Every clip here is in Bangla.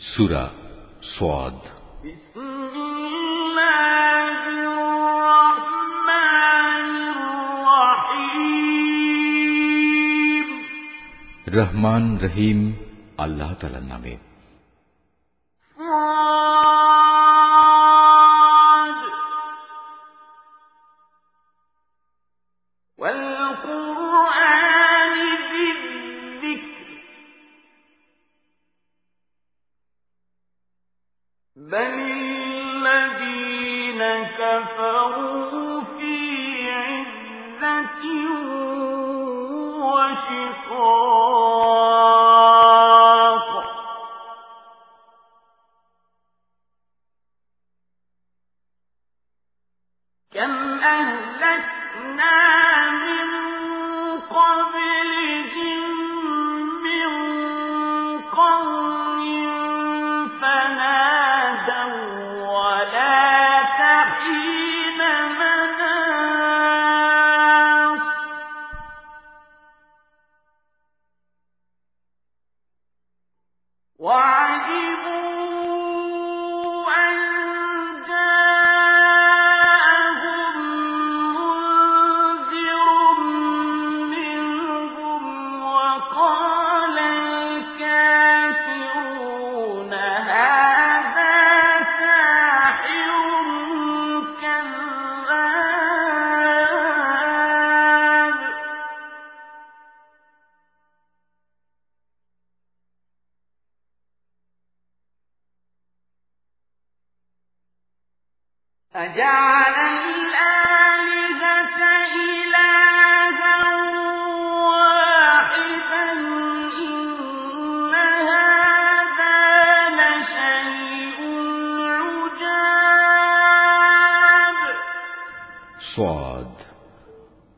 সুরা সোয়াদ। রহমান রহিম আল্লাহ তালার নামে।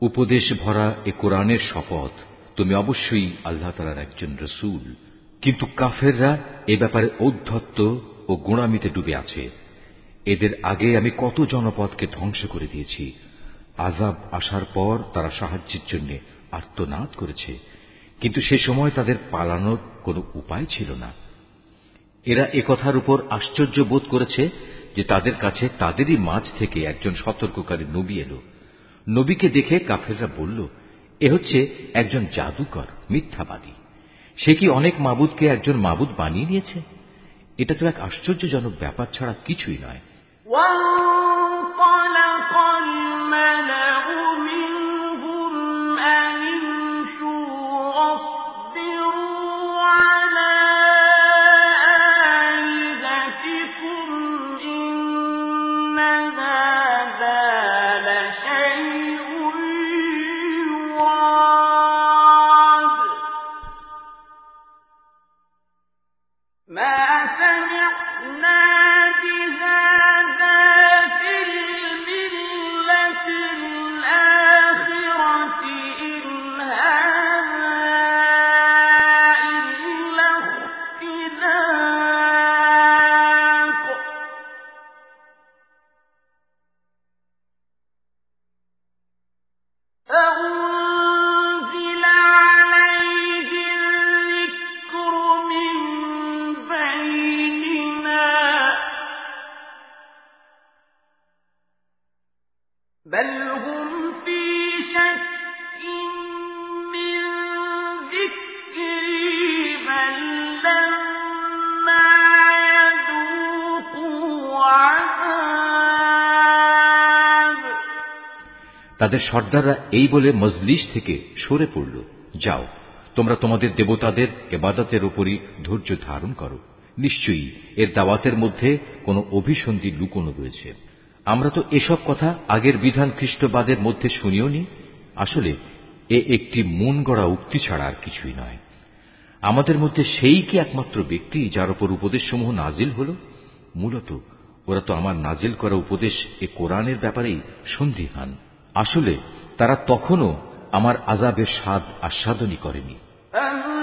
উপদেশ ভরা এ কোরআনের শপথ। তুমি অবশ্যই আল্লাহ তালার একজন রসুল। কিন্তু কাফেররা এ ব্যাপারে ঔদ্ধত্য ও গুণামিতে ডুবে আছে। এদের আগে আমি কত জনপদকে ধ্বংস করে দিয়েছি। আজাব আসার পর তারা সাহায্যের জন্য আর্তনাদ করেছে, কিন্তু সে সময় তাদের পালানোর কোনো উপায় ছিল না। এরা একথার উপর আশ্চর্য বোধ করেছে যে তাদের কাছে তাদেরই মাঝ থেকে একজন সতর্ককারী নবী এলো। নবীকে দেখে কাফেররা বলল, এ হচ্ছে একজন জাদুকর, মিথ্যাবাদী। সে কি অনেক মাবুদকে একজন মাবুদ বানিয়ে নিয়েছে? এটা তো এক আশ্চর্যজনক ব্যাপার ছাড়া কিছুই নয়। তাদের সর্দাররা এই বলে মজলিস থেকে সরে পড়ল। যাও, তোমরা তোমাদের দেবতাদের এবাদতের উপরই ধৈর্য ধারণ করো। নিশ্চয়ই এর দাওয়াতের মধ্যে কোন অভিসন্ধি লুকোনো রয়েছে। আমরা তো এসব কথা আগের বিধান খ্রিস্টবাদের মধ্যে শুনিও নি আসলে এ একটি মন গড়া উক্তি ছাড়া আর কিছুই নয়। আমাদের মধ্যে সেই কি একমাত্র ব্যক্তি যার উপর উপদেশসমূহ নাজিল হল? মূলত ওরা তো আমার নাজিল করা উপদেশ এ কোরআনের ব্যাপারেই সন্দিহান আসলে তারা তখনও আমার আজাবের স্বাদ আস্বাদনই করেনি। أم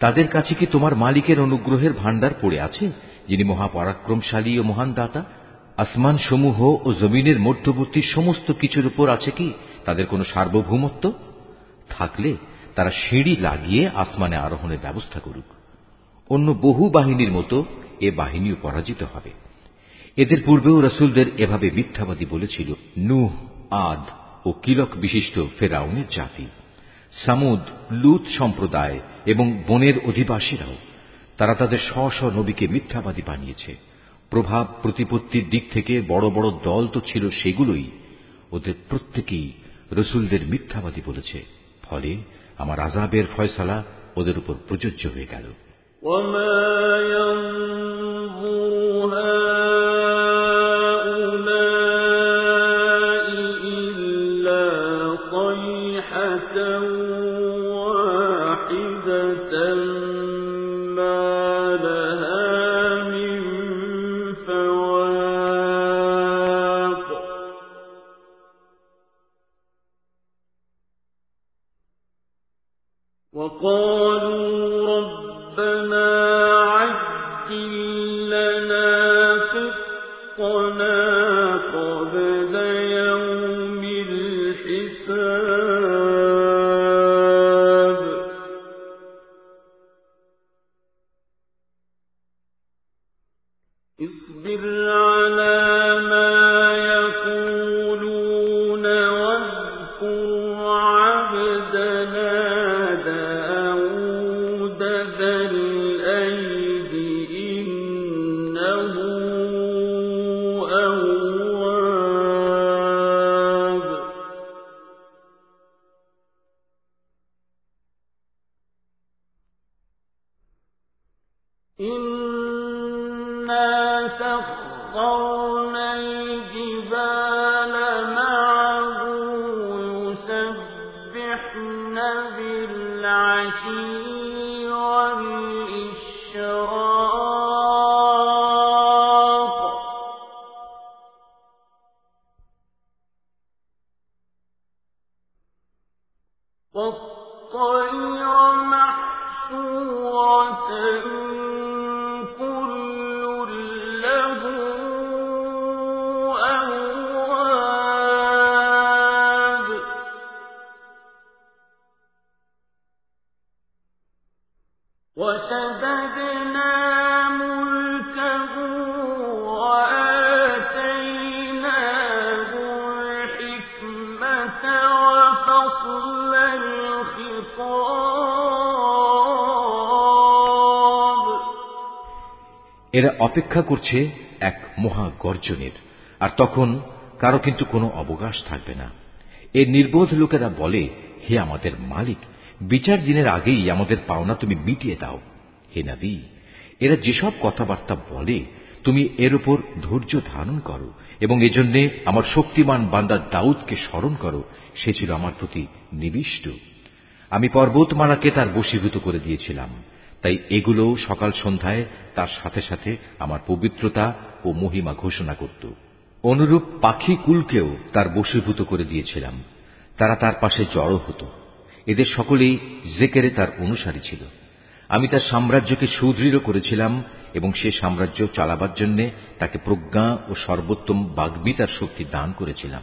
তাদের কাছে কি তোমার মালিকের অনুগ্রহের ভাণ্ডার পড়ে আছে, যিনি মহাপরাক্রমশালী ও মহান দাতা? আসমান সমূহ ও জমিনের মধ্যবর্তী সমস্ত কিছুর উপর আছে কি তাদের কোনো সার্বভৌমত্ব? থাকলে তারা সিঁড়ি লাগিয়ে আসমানে আরোহণের ব্যবস্থা করুক। অন্য বহু বাহিনীর মতো এ বাহিনীও পরাজিত হবে। এদের পূর্বেও রসুলদের এভাবে মিথ্যাবাদী বলেছিল। নুহ, আদ ও কিলক বিশিষ্ট ফেরাউনের জাতি। সামুদ লুত সম্প্রদায় এবং বনের অধিবাসীরাও, তারা তাদের স্ব স্ব নবীকে মিথ্যাবাদী বানিয়েছে। প্রভাব প্রতিপত্তির দিক থেকে বড় বড় দল তো ছিল সেগুলোই, ওদের প্রত্যেকেই রসুলদের মিথ্যাবাদী বলেছে। ফলে আমার আজাবের ফয়সালা ওদের উপর প্রযোজ্য হয়ে গেল। غير محسورة এরা অপেক্ষা করছে এক মহা গর্জনের আর তখন কারও কিন্তু কোনো অবকাশ থাকবে না। এর নির্বোধ লোকেরা বলে, হে আমাদের মালিক, বিচার দিনের আগেই আমাদের পাওনা তুমি মিটিয়ে দাও। হে নবী, এরা যেসব কথাবার্তা বলে, তুমি এর উপর ধৈর্য ধারণ করো এবং এজন্য আমার শক্তিমান বান্দা দাউদকে স্মরণ করো। সে ছিল আমার প্রতি নিবিষ্ট। আমি পর্বতমালাকে তার বশীভূত করে দিয়েছিলাম। তাই এগুলো সকাল সন্ধ্যায় তার সাথে সাথে আমার পবিত্রতা ও মহিমা ঘোষণা করত। অনুরূপ পাখি কুলকেও তার বশীভূত করে দিয়েছিলাম। তারা তার পাশে জড়ো হতো। এদের সকলেই জেকেরে তার অনুসারী ছিল। আমি তার সাম্রাজ্যকে সুদৃঢ় করেছিলাম এবং সে সাম্রাজ্য চালাবার জন্য তাকে প্রজ্ঞা ও সর্বোত্তম বাগ্মিতার শক্তি দান করেছিলাম।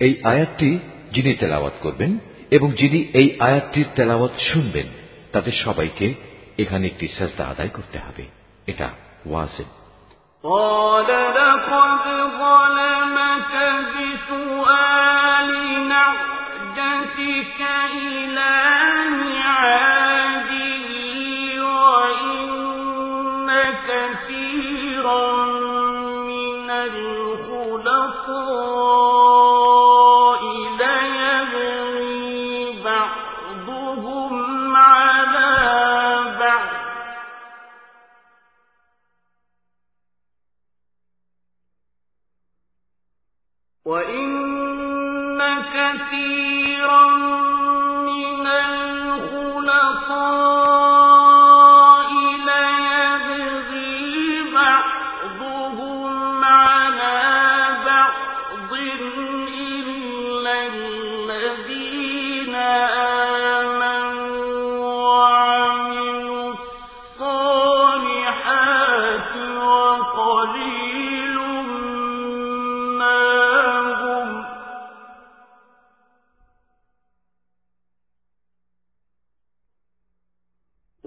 এই আয়াতটি যিনি তেলাওয়াত করবেন এবং যিনি এই আয়াতটির তেলাওয়াত শুনবেন তাদের সবাইকে এখানে একটি সাজদা আদায় করতে হবে এটা ওয়াজিব قال لقد ظلمك بسؤال عودتك إلى ميعاد.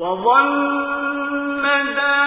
وظن ذلك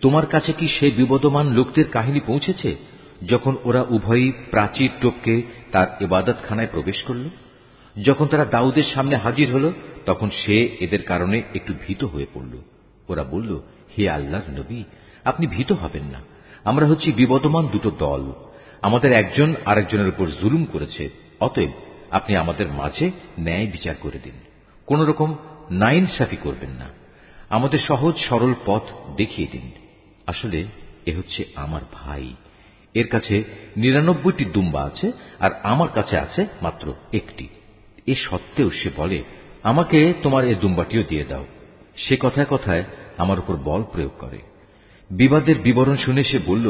তোমার কাছে কি সেই বিবদমান লোকদের কাহিনী পৌঁছেছে, যখন ওরা উভয়ই প্রাচীর টোপকে তার ইবাদতখানায় প্রবেশ করল? যখন তারা দাউদের সামনে হাজির হল, তখন সে এদের কারণে একটু ভীত হয়ে পড়ল। ওরা বলল, হে আল্লাহর নবী, আপনি ভীত হবেন না। আমরা হচ্ছি বিবদমান দুটো দল। আমাদের একজন আরেকজনের উপর জুলুম করেছে, অতএব আপনি আমাদের মাঝে ন্যায় বিচার করে দিন। কোন রকম নাইন সাফি করবেন না। আমাদের সহজ সরল পথ দেখিয়ে দিন। আসলে এ হচ্ছে আমার ভাই। এর কাছে নিরানব্বইটি দুম্বা আছে আর আমার কাছে আছে মাত্র একটি। এ সত্ত্বেও সে বলে, আমাকে তোমার এ দুম্বাটিও দিয়ে দাও। সে কথায় কথায় আমার উপর বল প্রয়োগ করে। বিবাদের বিবরণ শুনে সে বলল,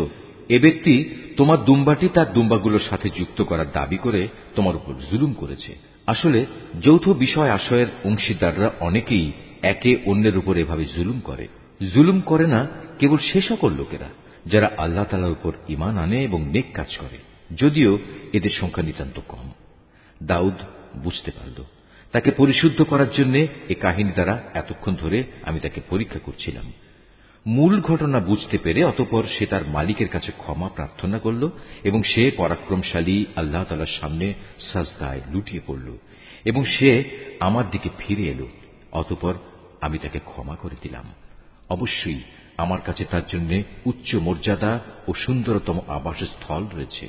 এ ব্যক্তি তোমার দুম্বাটি তার দুম্বাগুলোর সাথে যুক্ত করার দাবি করে তোমার উপর জুলুম করেছে। আসলে যৌথ বিষয় আশয়ের অংশীদাররা অনেকেই একে অন্যের উপর এভাবে জুলুম করে। জুলুম করে না কেবল সে সকল লোকেরা, যারা আল্লাহ তালার উপর ইমান আনে এবং নেক কাজ করে। যদিও এদের সংখ্যা নিতান্ত কম। দাউদ বুঝতে পারল, তাকে পরিশুদ্ধ করার জন্য এ কাহিনী দ্বারা এতক্ষণ ধরে আমি তাকে পরীক্ষা করছিলাম। মূল ঘটনা বুঝতে পেরে অতপর সে তার মালিকের কাছে ক্ষমা প্রার্থনা করল এবং সে পরাক্রমশালী আল্লাহ তালার সামনে সাজদায় লুটিয়ে পড়ল এবং সে আমার দিকে ফিরে এলো, অতপর আমি তাকে ক্ষমা করে দিলাম। অবশ্যই আমার কাছে তার জন্য উচ্চ মর্যাদা ও সুন্দরতম আবাসস্থল রয়েছে।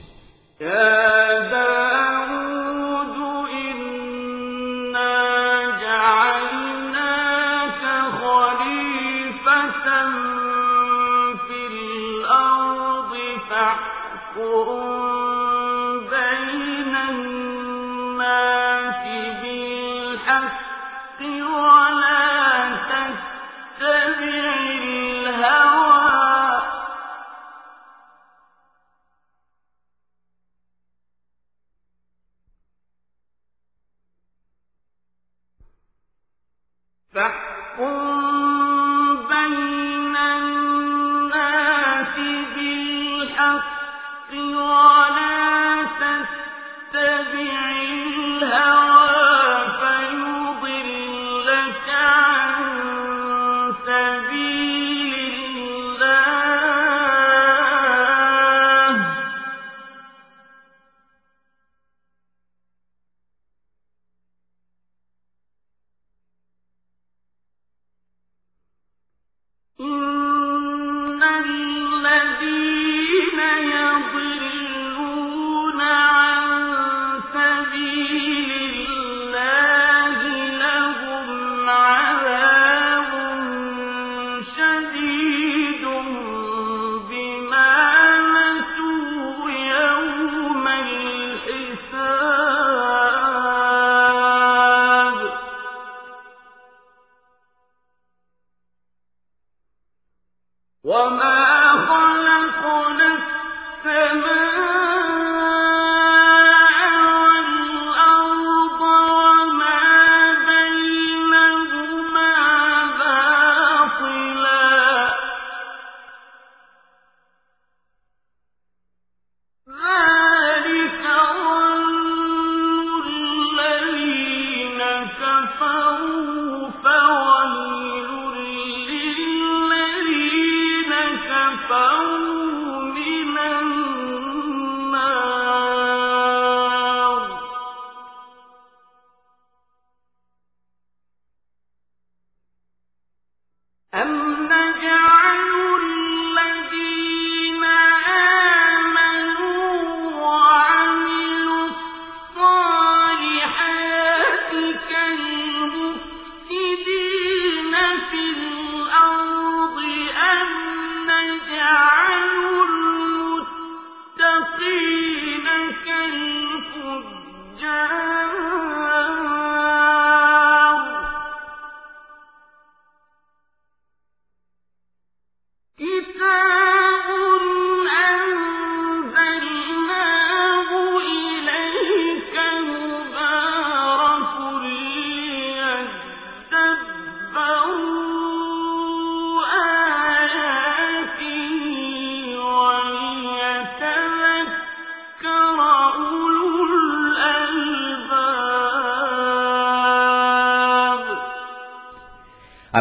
فاحكم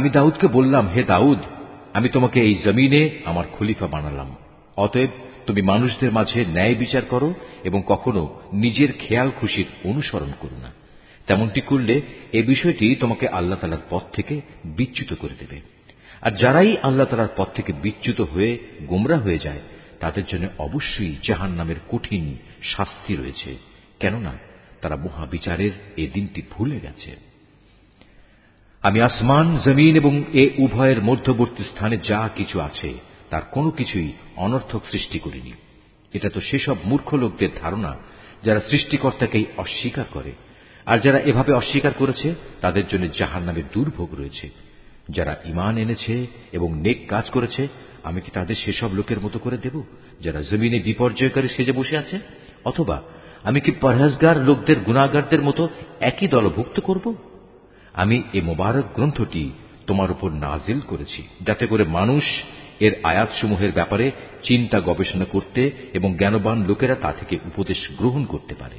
আমি দাউদকে বললাম, হে দাউদ, আমি তোমাকে এই জমিনে আমার খলিফা বানালাম। অতএব তুমি মানুষদের মাঝে ন্যায় বিচার করো এবং কখনো নিজের খেয়াল খুশির অনুসরণ করো না। তেমনটি করলে এ বিষয়টি তোমাকে আল্লাহ তালার পথ থেকে বিচ্যুত করে দেবে। আর যারাই আল্লাহ তালার পথ থেকে বিচ্যুত হয়ে গোমরা হয়ে যায়, তাদের জন্য অবশ্যই জাহান নামের কঠিন শাস্তি রয়েছে। কেননা তারা মহাবিচারের এ দিনটি ভুলে গেছে। আমি আসমান, জমিন এবং এ উভয়ের মধ্যবর্তী স্থানে যা কিছু আছে, তার কোনো কিছুই অনর্থক সৃষ্টি করিনি। এটা তো সেসব মূর্খ লোকদের ধারণা যারা সৃষ্টিকর্তাকেই অস্বীকার করে। আর যারা এভাবে অস্বীকার করেছে, তাদের জন্য জাহার নামে দুর্ভোগ রয়েছে। যারা ইমান এনেছে এবং নেক কাজ করেছে, আমি কি তাদের সেসব লোকের মতো করে দেব, যারা জমিনে বিপর্যয়কারী সেজে বসে আছে? অথবা আমি কি পরহেজগার লোকদের গুণাগারদের মতো একই দলভুক্ত করব? আমি এ মোবারক গ্রন্থটি তোমার উপর নাজিল করেছি, যাতে করে মানুষ এর আয়াতসমূহের ব্যাপারে চিন্তা গবেষণা করতে এবং জ্ঞানবান লোকেরা তা থেকে উপদেশ গ্রহণ করতে পারে।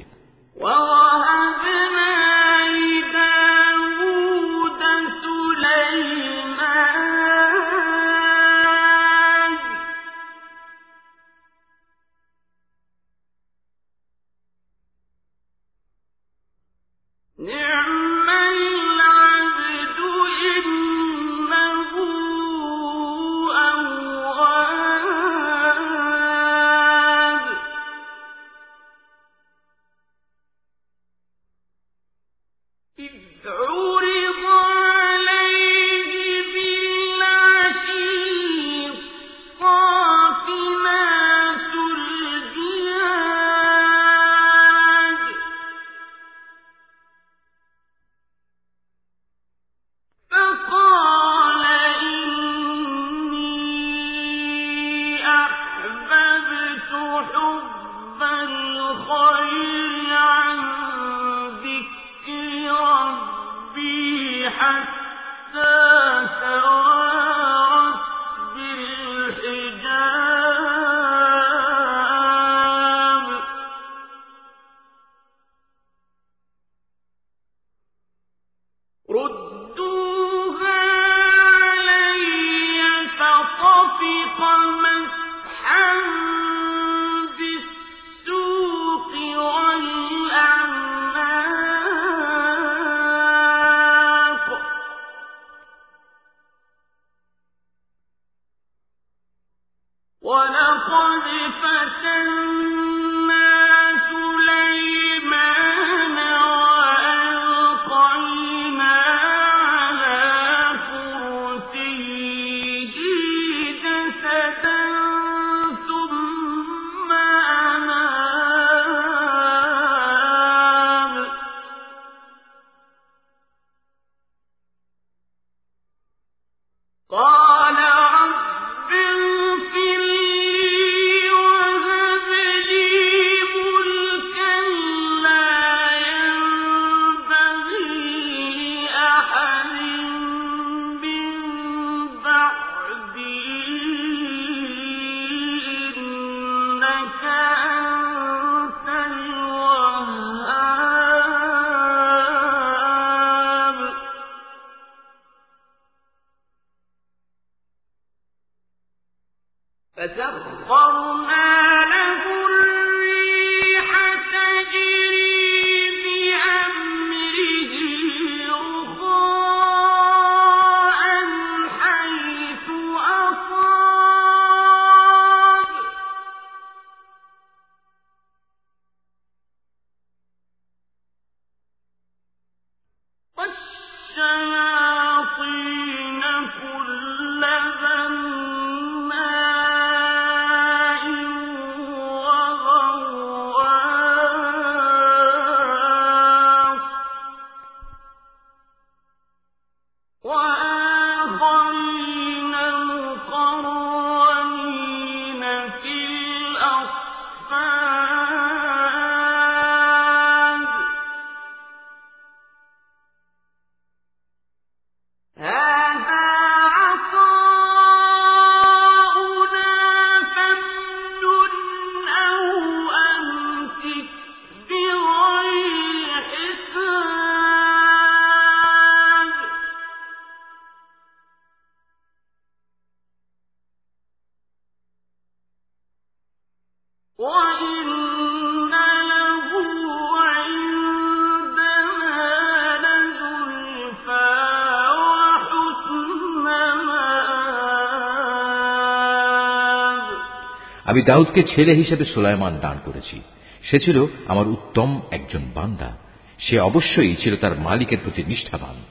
আমি দাউদকে ছেলে হিসেবে সোলাইমান দান করেছি। সে ছিল আমার উত্তম একজন বান্দা। সে অবশ্যই ছিল তার মালিকের প্রতি নিষ্ঠাবান।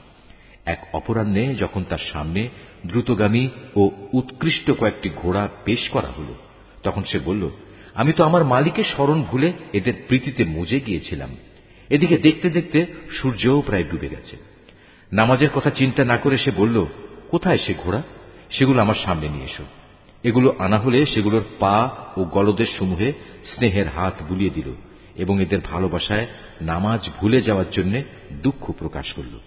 এক অপরাহ্নে যখন তার সামনে দ্রুতগামী ও উৎকৃষ্ট কয়েকটি ঘোড়া পেশ করা হল, তখন সে বলল, আমি তো আমার মালিকের স্মরণ ভুলে এদের প্রীতিতে মজে গিয়েছিলাম। এদিকে দেখতে দেখতে সূর্যও প্রায় ডুবে গেছে। নামাজের কথা চিন্তা না করে সে বলল, কোথায় সে ঘোড়া? সেগুলো আমার সামনে নিয়ে এসো। এগুলো আনা হলে সেগুলোর পা ও গলদের সমূহে স্নেহের হাত বুলিয়ে দিল এবং এদের ভালোবাসায় নামাজ ভুলে যাওয়ার জন্য দুঃখ প্রকাশ করল।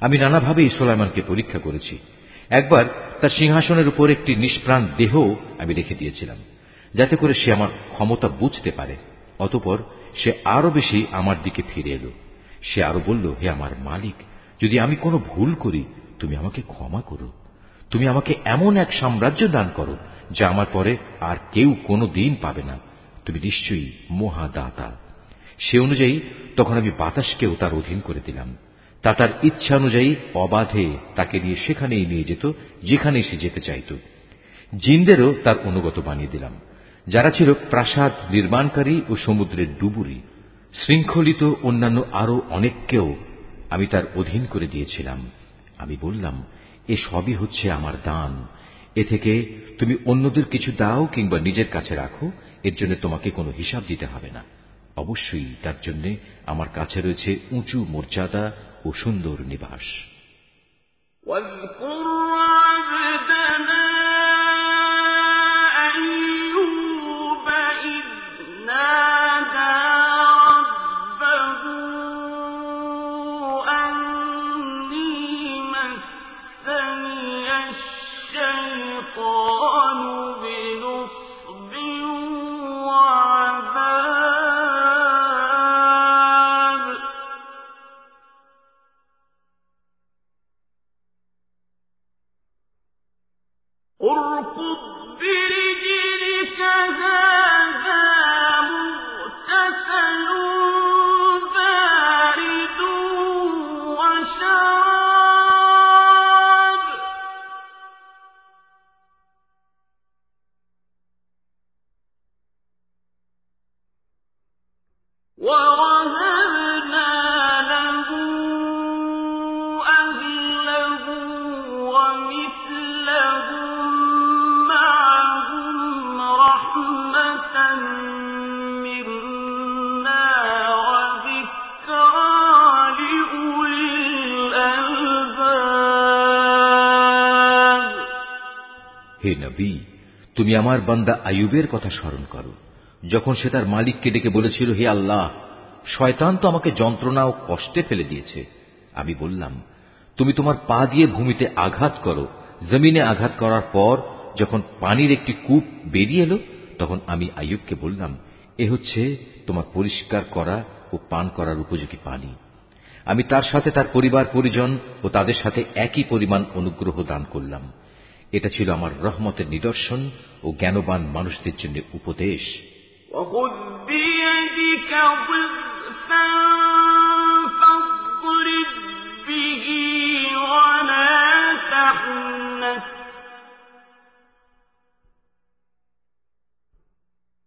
আমি নানাভাবে সোলাইমানকে পরীক্ষা করেছি। একবার তার সিংহাসনের উপর একটি নিষ্প্রাণ দেহ আমি রেখে দিয়েছিলাম, যাতে করে সে আমার ক্ষমতা বুঝতে পারে। অতপর সে আরও বেশি আমার দিকে ফিরে এলো। সে আরও বলল, হে আমার মালিক, যদি আমি কোনো ভুল করি, তুমি আমাকে ক্ষমা করো। তুমি আমাকে এমন এক সাম্রাজ্য দান করো, যা আমার পরে আর কেউ কোনো দিন পাবে না। তুমি নিশ্চয়ই মহাদাতা। সে অনুযায়ী তখন আমি বাতাসকেও তার অধীন করে দিলাম। তা তার ইচ্ছা অনুযায়ী অবাধে তাকে নিয়ে সেখানেই নিয়ে যেত, যেখানেই সে যেতে চাইত। জিনদেরও তার অনুগত বানিয়ে দিলাম। যারা ছিল প্রাসাদ নির্মাণকারী ও সমুদ্রের ডুবুরি, শৃঙ্খলিত অন্যান্য আরও অনেককেও আমি তার অধীন করে দিয়েছিলাম। আমি বললাম এ সবই হচ্ছে আমার দান এ থেকে তুমি অন্যদের কিছু দাও কিংবা নিজের কাছে রাখো এর জন্য তোমাকে কোনো হিসাব দিতে হবে না অবশ্যই তার জন্য আমার কাছে রয়েছে উঁচু মর্যাদা ও সুন্দর নিবাস واذكر হে নবী, তুমি আমার বান্দা আয়ুবের কথা স্মরণ করো। যখন সে তার মালিককে ডেকে বলেছিল, হে আল্লাহ, শয়তান তো আমাকে যন্ত্রণা ও কষ্টে ফেলে দিয়েছে। আমি বললাম, তুমি তোমার পা দিয়ে ভূমিতে আঘাত করো জমিনে আঘাত করার পর যখন পানির একটি কূপ বেরিয়ে এলো, তখন আমি আয়ুবকে বললাম, এ হচ্ছে তোমার পরিষ্কার করা ও পান করার উপযোগী পানি। আমি তার সাথে তার পরিবার, পরিজন ও তাদের সাথে একই পরিমাণ অনুগ্রহ দান করলাম। এটা ছিল আমার রহমতের নিদর্শন ও জ্ঞানবান মানুষদের জন্য উপদেশ। به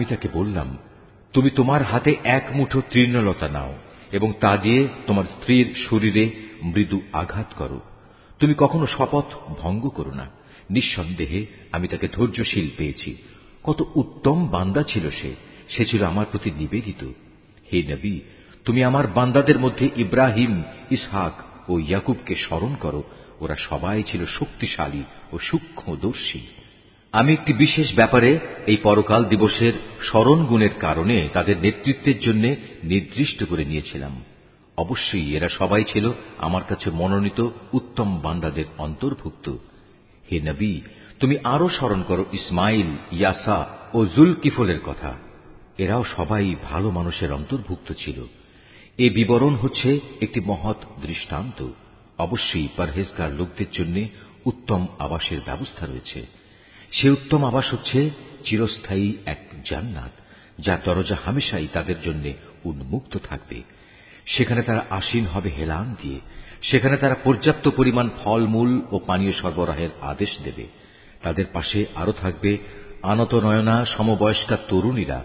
আমি তাকে বললাম, তুমি তোমার হাতে এক মুঠো তৃণলতা নাও এবং তা দিয়ে তোমার স্ত্রীর শরীরে মৃদু আঘাত করো। তুমি কখনো শপথ ভঙ্গ করো না। নিঃসন্দেহে আমি তাকে ধৈর্যশীল পেয়েছি। কত উত্তম বান্দা ছিল সে। সে ছিল আমার প্রতি নিবেদিত। হে নবী, তুমি আমার বান্দাদের মধ্যে ইব্রাহিম, ইসহাক ও ইয়াকুবকে স্মরণ করো। ওরা সবাই ছিল শক্তিশালী ও সূক্ষ্মদর্শী। আমি একটি বিশেষ ব্যাপারে এই পরকাল দিবসের স্মরণ গুণের কারণে তাদের নেতৃত্বের জন্য নির্দিষ্ট করে নিয়েছিলাম। অবশ্যই এরা সবাই ছিল আমার কাছে মনোনীত উত্তম বান্দাদের অন্তর্ভুক্ত। হে নবী, তুমি আরও স্মরণ করো ইসমাইল, ইয়াসা ও জুল কিফলের কথা। এরাও সবাই ভালো মানুষের অন্তর্ভুক্ত ছিল। এ বিবরণ হচ্ছে একটি মহৎ দৃষ্টান্ত। অবশ্যই পরহেজগার লোকদের জন্য উত্তম আবাসের ব্যবস্থা রয়েছে। সে উত্তম আবাস হচ্ছে চিরস্থায়ী এক জান্নাত, যার দরজা হামেশাই তাদের জন্য উন্মুক্ত থাকবে। সেখানে তারা আসীন হবে হেলান দিয়ে, সেখানে তারা পর্যাপ্ত পরিমাণ ফলমূল ও পানীয় সরবরাহের আদেশ দেবে। তাদের পাশে আরও থাকবে আনত নয়না সমবয়স্কা তরুণীরা।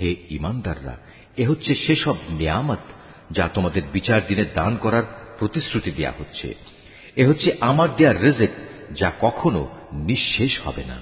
হে ইমানদাররা, এ হচ্ছে সেসব নিয়ামত যা তোমাদের বিচার দিনে দান করার প্রতিশ্রুতি দেয়া হচ্ছে। এ হচ্ছে আমার দেয়া রেজেক যা কখনো নিঃশেষ হবে না।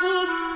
لكم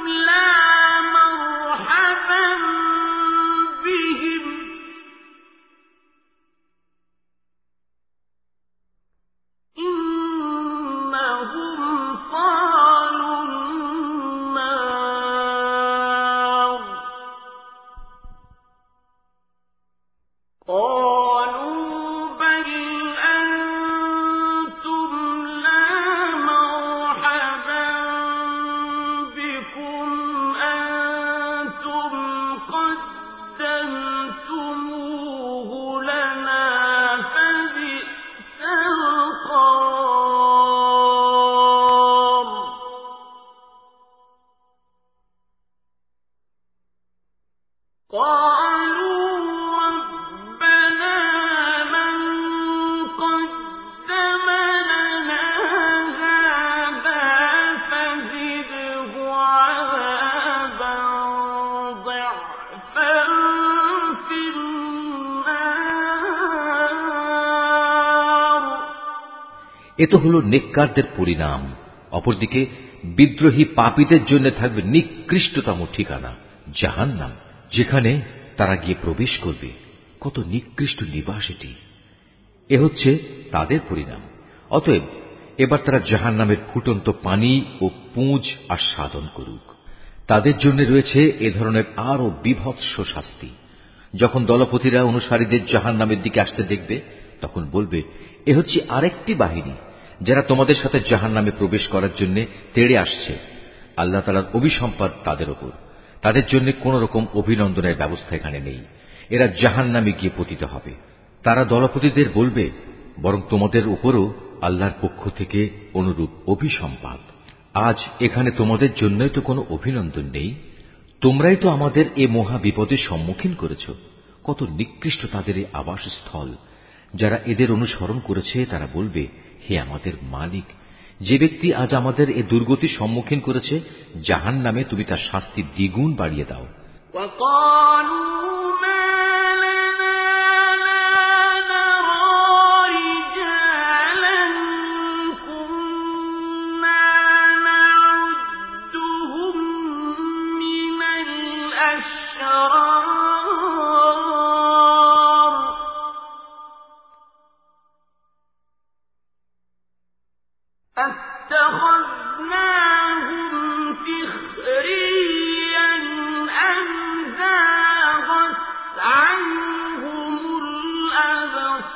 এ তো হল নেককারদের পরিণাম। অপরদিকে, বিদ্রোহী পাপীদের জন্য থাকবে নিকৃষ্টতম ঠিকানা, জাহান্নাম, যেখানে তারা গিয়ে প্রবেশ করবে। কত নিকৃষ্ট নিবাস এটি। এ হচ্ছে তাদের পরিণাম। অতএব, এবার তারা জাহান নামের ফুটন্ত পানি ও পুঁজ আস্বাদন করুক। তাদের জন্য রয়েছে এ ধরনের আরও বিভৎস শাস্তি। যখন দলপতিরা অনুসারীদের জাহান নামের দিকে আসতে দেখবে, তখন বলবে, এ হচ্ছে আরেকটি বাহিনী যারা তোমাদের সাথে জাহান নামে প্রবেশ করার জন্য তেড়ে আসছে। আল্লাহ তালার অভিসম্পাদ তাদের ওপর তাদের জন্য কোন রকম অভিনন্দনের ব্যবস্থা এখানে নেই। এরা জাহান নামে গিয়ে পতিত হবে। তারা দলপতিদের বলবে, বরং তোমাদের উপরও আল্লাহর পক্ষ থেকে অনুরূপ অভিসম্পাদ আজ এখানে তোমাদের জন্যই তো কোনো অভিনন্দন নেই। তোমরাই তো আমাদের এ মহা বিপদের সম্মুখীন করেছ। কত নিকৃষ্ট তাদের এই আবাসস্থল। যারা এদের অনুসরণ করেছে, তারা বলবে হে আমাদের মালিক, যে ব্যক্তি আজ আমাদের এ দুর্গতির সম্মুখীন করেছে জাহান নামে তুমি তার শাস্তি দ্বিগুণ বাড়িয়ে দাও।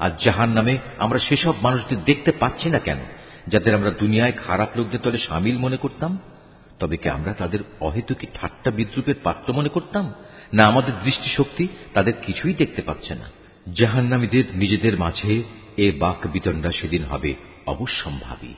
আজ জাহান নামে আমরা সেসব মানুষদের দেখতে পাচ্ছি না কেন, যাদের আমরা দুনিয়ায় খারাপ লোকদের তলে সামিল মনে করতাম? তবে কি আমরা তাদের অহেতুকি ঠাট্টা বিদ্রুপের পাত্র মনে করতাম? না আমাদের দৃষ্টিশক্তি তাদের কিছুই দেখতে পাচ্ছে না। জাহান্নামীদের নিজেদের মাঝে এ বাক বিতণ্ডা সেদিন হবে অবশ্যম্ভাবী।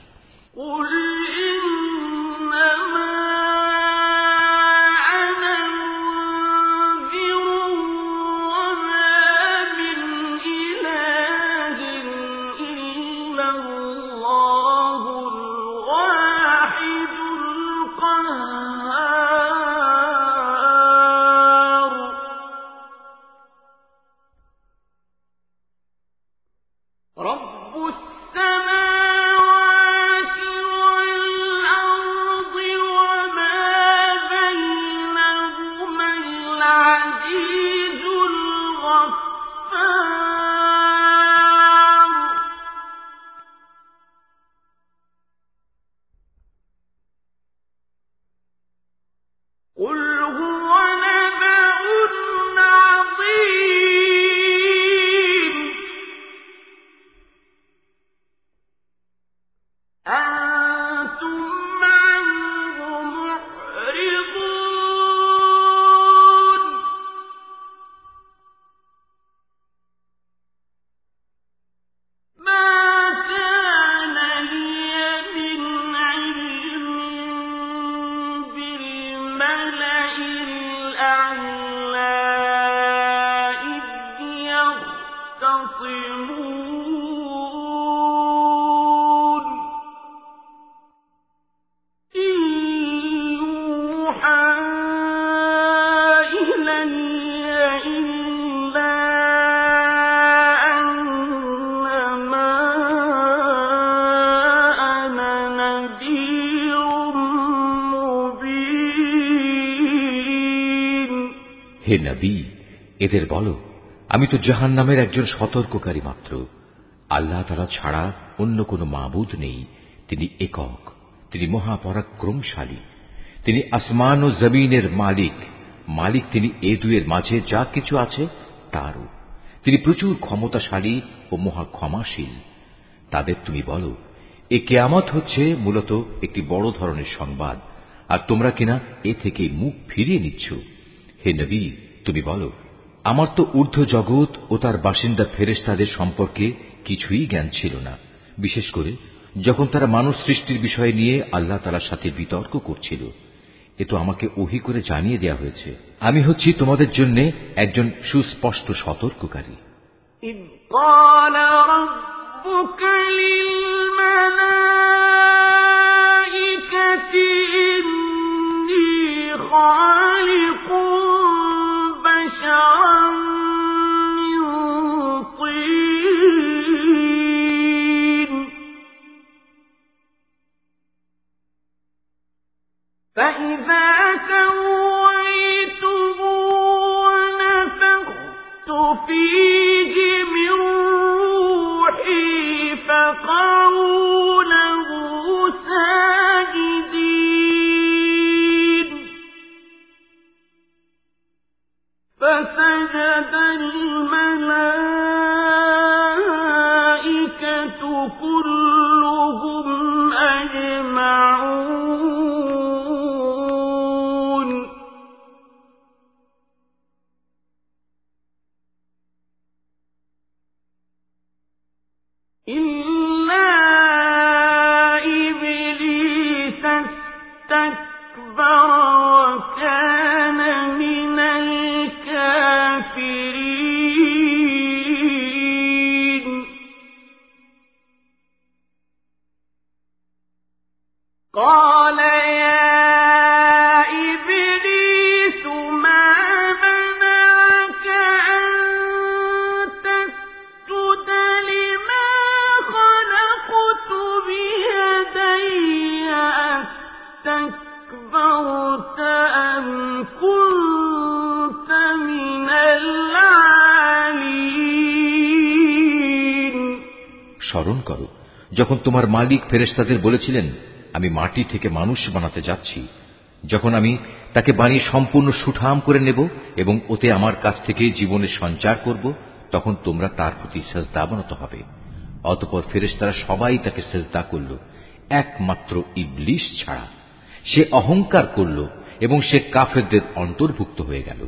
হে এদের বলো, আমি তো জাহান নামের একজন সতর্ককারী মাত্র। আল্লাহ তারা ছাড়া অন্য কোনো মাবুদ নেই। তিনি একক, তিনি মহাপরাক্রমশালী, তিনি আসমান ও জমিনের মালিক। মালিক তিনি এ দুয়ের মাঝে যা কিছু আছে তারও। তিনি প্রচুর ক্ষমতাশালী ও মহা ক্ষমাশীল তাদের তুমি বলো, এ কেয়ামত হচ্ছে মূলত একটি বড় ধরনের সংবাদ, আর তোমরা কিনা এ থেকে মুখ ফিরিয়ে নিচ্ছ। হে নবী, তুমি বলো আমার তো ঊর্ধ্ব জগৎ ও তার বাসিন্দা ফেরেস্তাদের সম্পর্কে কিছুই জ্ঞান ছিল না বিশেষ করে যখন তারা মানুষ সৃষ্টির বিষয় নিয়ে আল্লাহ তালার সাথে বিতর্ক করছিল এ তো আমাকে ওহি করে জানিয়ে দেয়া হয়েছে আমি হচ্ছি তোমাদের জন্য একজন সুস্পষ্ট সতর্ককারী إذ قال ربك للملائكة إني خالق فيه من روحي فقعوا فسجد الملائكة كلهم أجمعون. যখন তোমার মালিক ফেরেশতাদের বলেছিলেন, আমি মাটি থেকে মানুষ বানাতে যাচ্ছি, যখন আমি তাকে বানিয়ে সম্পূর্ণ সুঠাম করে নেব এবং ওতে আমার কাছ থেকে জীবনের সঞ্চার করব, তখন তোমরা তার প্রতি সেজদা বানাতে হবে। অতপর ফেরেশতারা সবাই তাকে সেজদা করল, একমাত্র ইবলিশ ছাড়া। সে অহংকার করল এবং সে কাফেরদের অন্তর্ভুক্ত হয়ে গেল।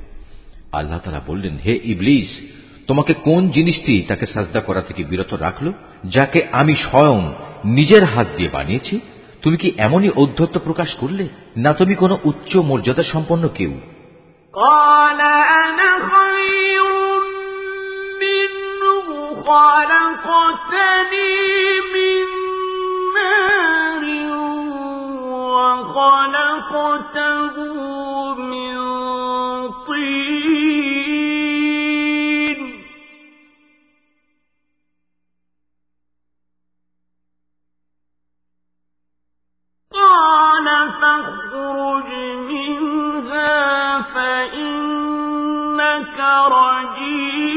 আল্লাহ তারা বললেন, হে ইবলিস তোমাকে কোন জিনিসটি তাকে সাজদা করা থেকে বিরত রাখলো যাকে আমি স্বয়ং নিজের হাত দিয়ে বানিয়েছি তুমি কি এমনই ঔদ্ধত্য প্রকাশ করলে না তুমি কোনো উচ্চ মর্যাদা সম্পন্ন কেউ قال أنا خير منه خلقتني من نار وخلقته فاخرج منها فإنك رجيم.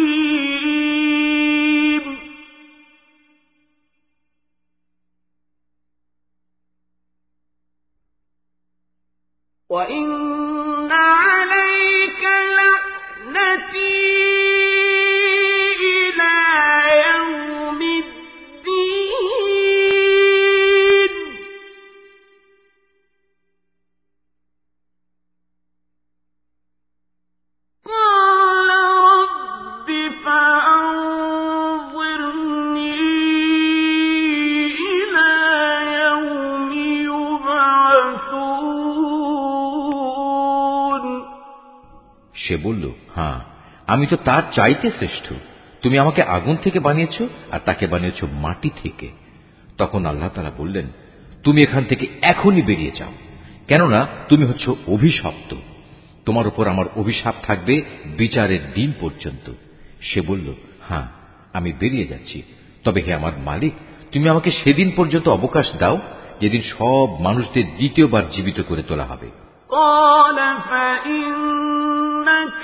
তো তার চাইতে শ্রেষ্ঠ। তুমি আমাকে আগুন থেকে বানিয়েছ আর তাকে বানিয়েছ মাটি থেকে। তখন আল্লাহ তালা বললেন, তুমি এখান থেকে এখনই বেরিয়ে যাও। কেননা তুমি হচ্ছ অভিশপ্ত। তোমার উপর আমার অভিশাপ থাকবে বিচারের দিন পর্যন্ত। সে বলল হ্যাঁ আমি বেরিয়ে যাচ্ছি। তবে হে আমার মালিক, তুমি আমাকে সেদিন পর্যন্ত অবকাশ দাও, যেদিন সব মানুষদের দ্বিতীয়বার জীবিত করে তোলা হবে।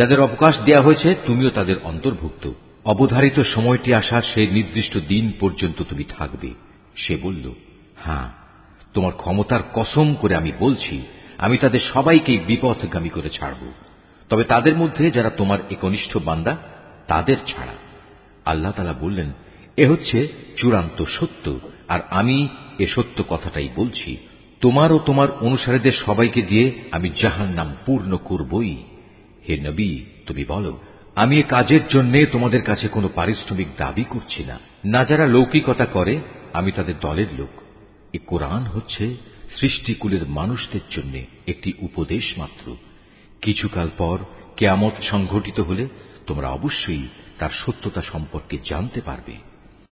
যাদের অবকাশ দেয়া হয়েছে, তুমিও তাদের অন্তর্ভুক্ত। অবধারিত সময়টি আসার সেই নির্দিষ্ট দিন পর্যন্ত তুমি থাকবে। সে বলল হ্যাঁ তোমার ক্ষমতার কসম করে আমি বলছি, আমি তাদের সবাইকেই বিপথগামী করে ছাড়ব। তবে তাদের মধ্যে যারা তোমার একনিষ্ঠ বান্দা, তাদের ছাড়া। আল্লাহ তালা বললেন, এ হচ্ছে চূড়ান্ত সত্য, আর আমি এ সত্য কথাটাই বলছি। তোমার ও তোমার অনুসারীদের সবাইকে দিয়ে আমি জাহান নাম পূর্ণ করবই। হে নবী, তুমি বলো, আমি এ কাজের জন্য তোমাদের কাছে কোনো পারিশ্রমিক দাবি করছি না। না যারা লৌকিকতা করে, আমি তাদের দলের লোক। এ কোরআন হচ্ছে সৃষ্টিকুলের মানুষদের জন্য একটি উপদেশ মাত্র। কিছুকাল পর কেয়ামত সংঘটিত হলে তোমরা অবশ্যই তার সত্যতা সম্পর্কে জানতে পারবে।